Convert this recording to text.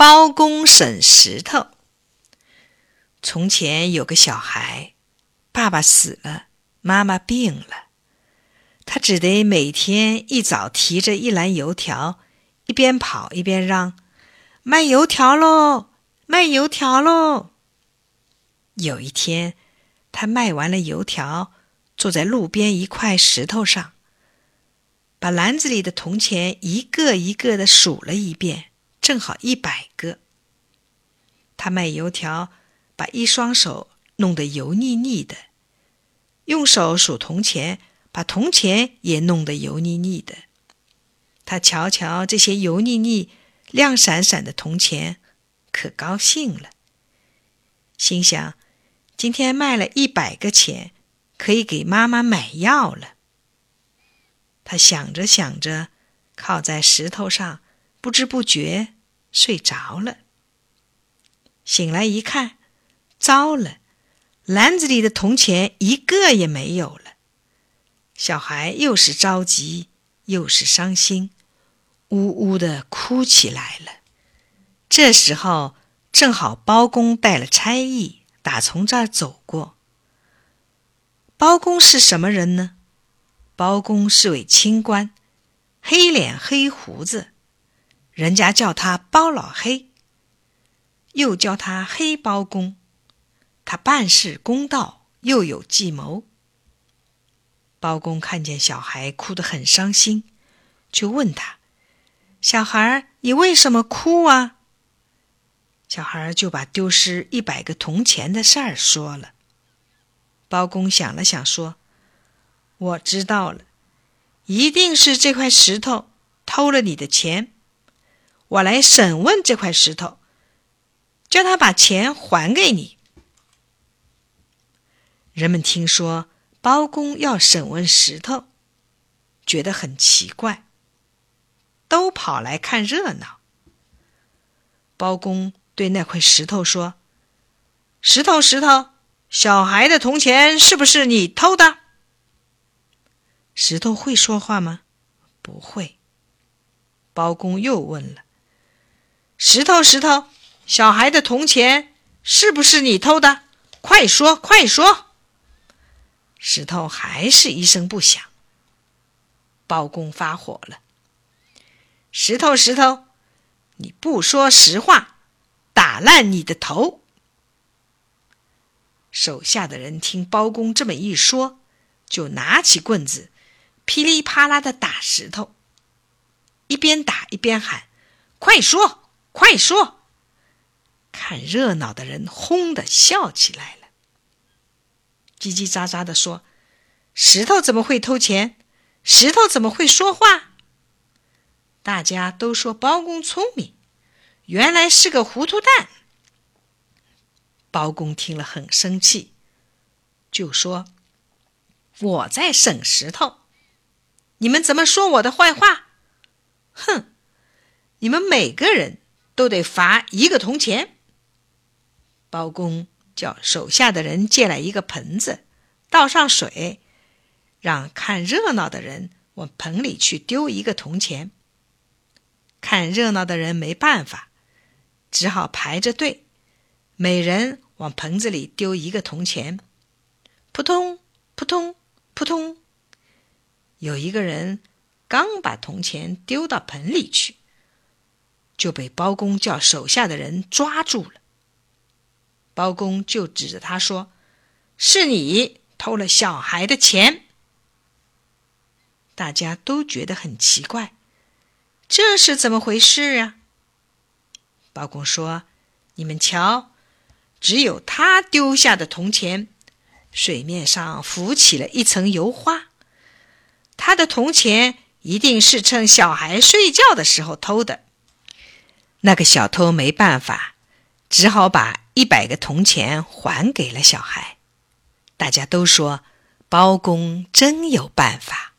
包公省石头。从前有个小孩，爸爸死了，妈妈病了，他只得每天一早提着一篮油条，一边跑一边嚷：“卖油条喽，卖油条喽！”有一天，他卖完了油条，坐在路边一块石头上，把篮子里的铜钱一个一个的数了一遍。正好一百个。他卖油条，把一双手弄得油腻腻的；用手数铜钱，把铜钱也弄得油腻腻的。他瞧瞧这些油腻腻、亮闪闪的铜钱，可高兴了，心想：今天卖了一百个钱，可以给妈妈买药了。他想着想着，靠在石头上。不知不觉睡着了。醒来一看，糟了，篮子里的铜钱一个也没有了。小孩又是着急又是伤心，呜呜的哭起来了。这时候正好包公带了差役打从这儿走过。包公是什么人呢？包公是位清官，黑脸黑胡子。人家叫他包老黑，又叫他黑包公。他办事公道，又有计谋。包公看见小孩哭得很伤心，就问他：“小孩，你为什么哭啊？”小孩就把丢失一百个铜钱的事儿说了。包公想了想，说：“我知道了，一定是这块石头偷了你的钱。”我来审问这块石头，叫他把钱还给你。人们听说包公要审问石头，觉得很奇怪，都跑来看热闹。包公对那块石头说：“石头，石头，小孩的铜钱是不是你偷的？”石头会说话吗？不会。包公又问了。石头，石头，小孩的铜钱是不是你偷的？快说，快说！石头还是一声不响。包公发火了：“石头，石头，你不说实话，打烂你的头！”手下的人听包公这么一说，就拿起棍子，噼里啪啦的打石头，一边打一边喊：“快说！”快说！看热闹的人轰的笑起来了，叽叽喳喳的说：“石头怎么会偷钱？石头怎么会说话？”大家都说包公聪明，原来是个糊涂蛋。包公听了很生气，就说：“我在审石头，你们怎么说我的坏话？哼！你们每个人。”都得罚一个铜钱。包公叫手下的人借来一个盆子，倒上水，让看热闹的人往盆里去丢一个铜钱。看热闹的人没办法，只好排着队，每人往盆子里丢一个铜钱。扑通扑通扑通，有一个人刚把铜钱丢到盆里去。就被包公叫手下的人抓住了。包公就指着他说：“是你偷了小孩的钱。”大家都觉得很奇怪，这是怎么回事啊？包公说：“你们瞧，只有他丢下的铜钱，水面上浮起了一层油花。他的铜钱一定是趁小孩睡觉的时候偷的。”那个小偷没办法，只好把一百个铜钱还给了小孩。大家都说包公真有办法。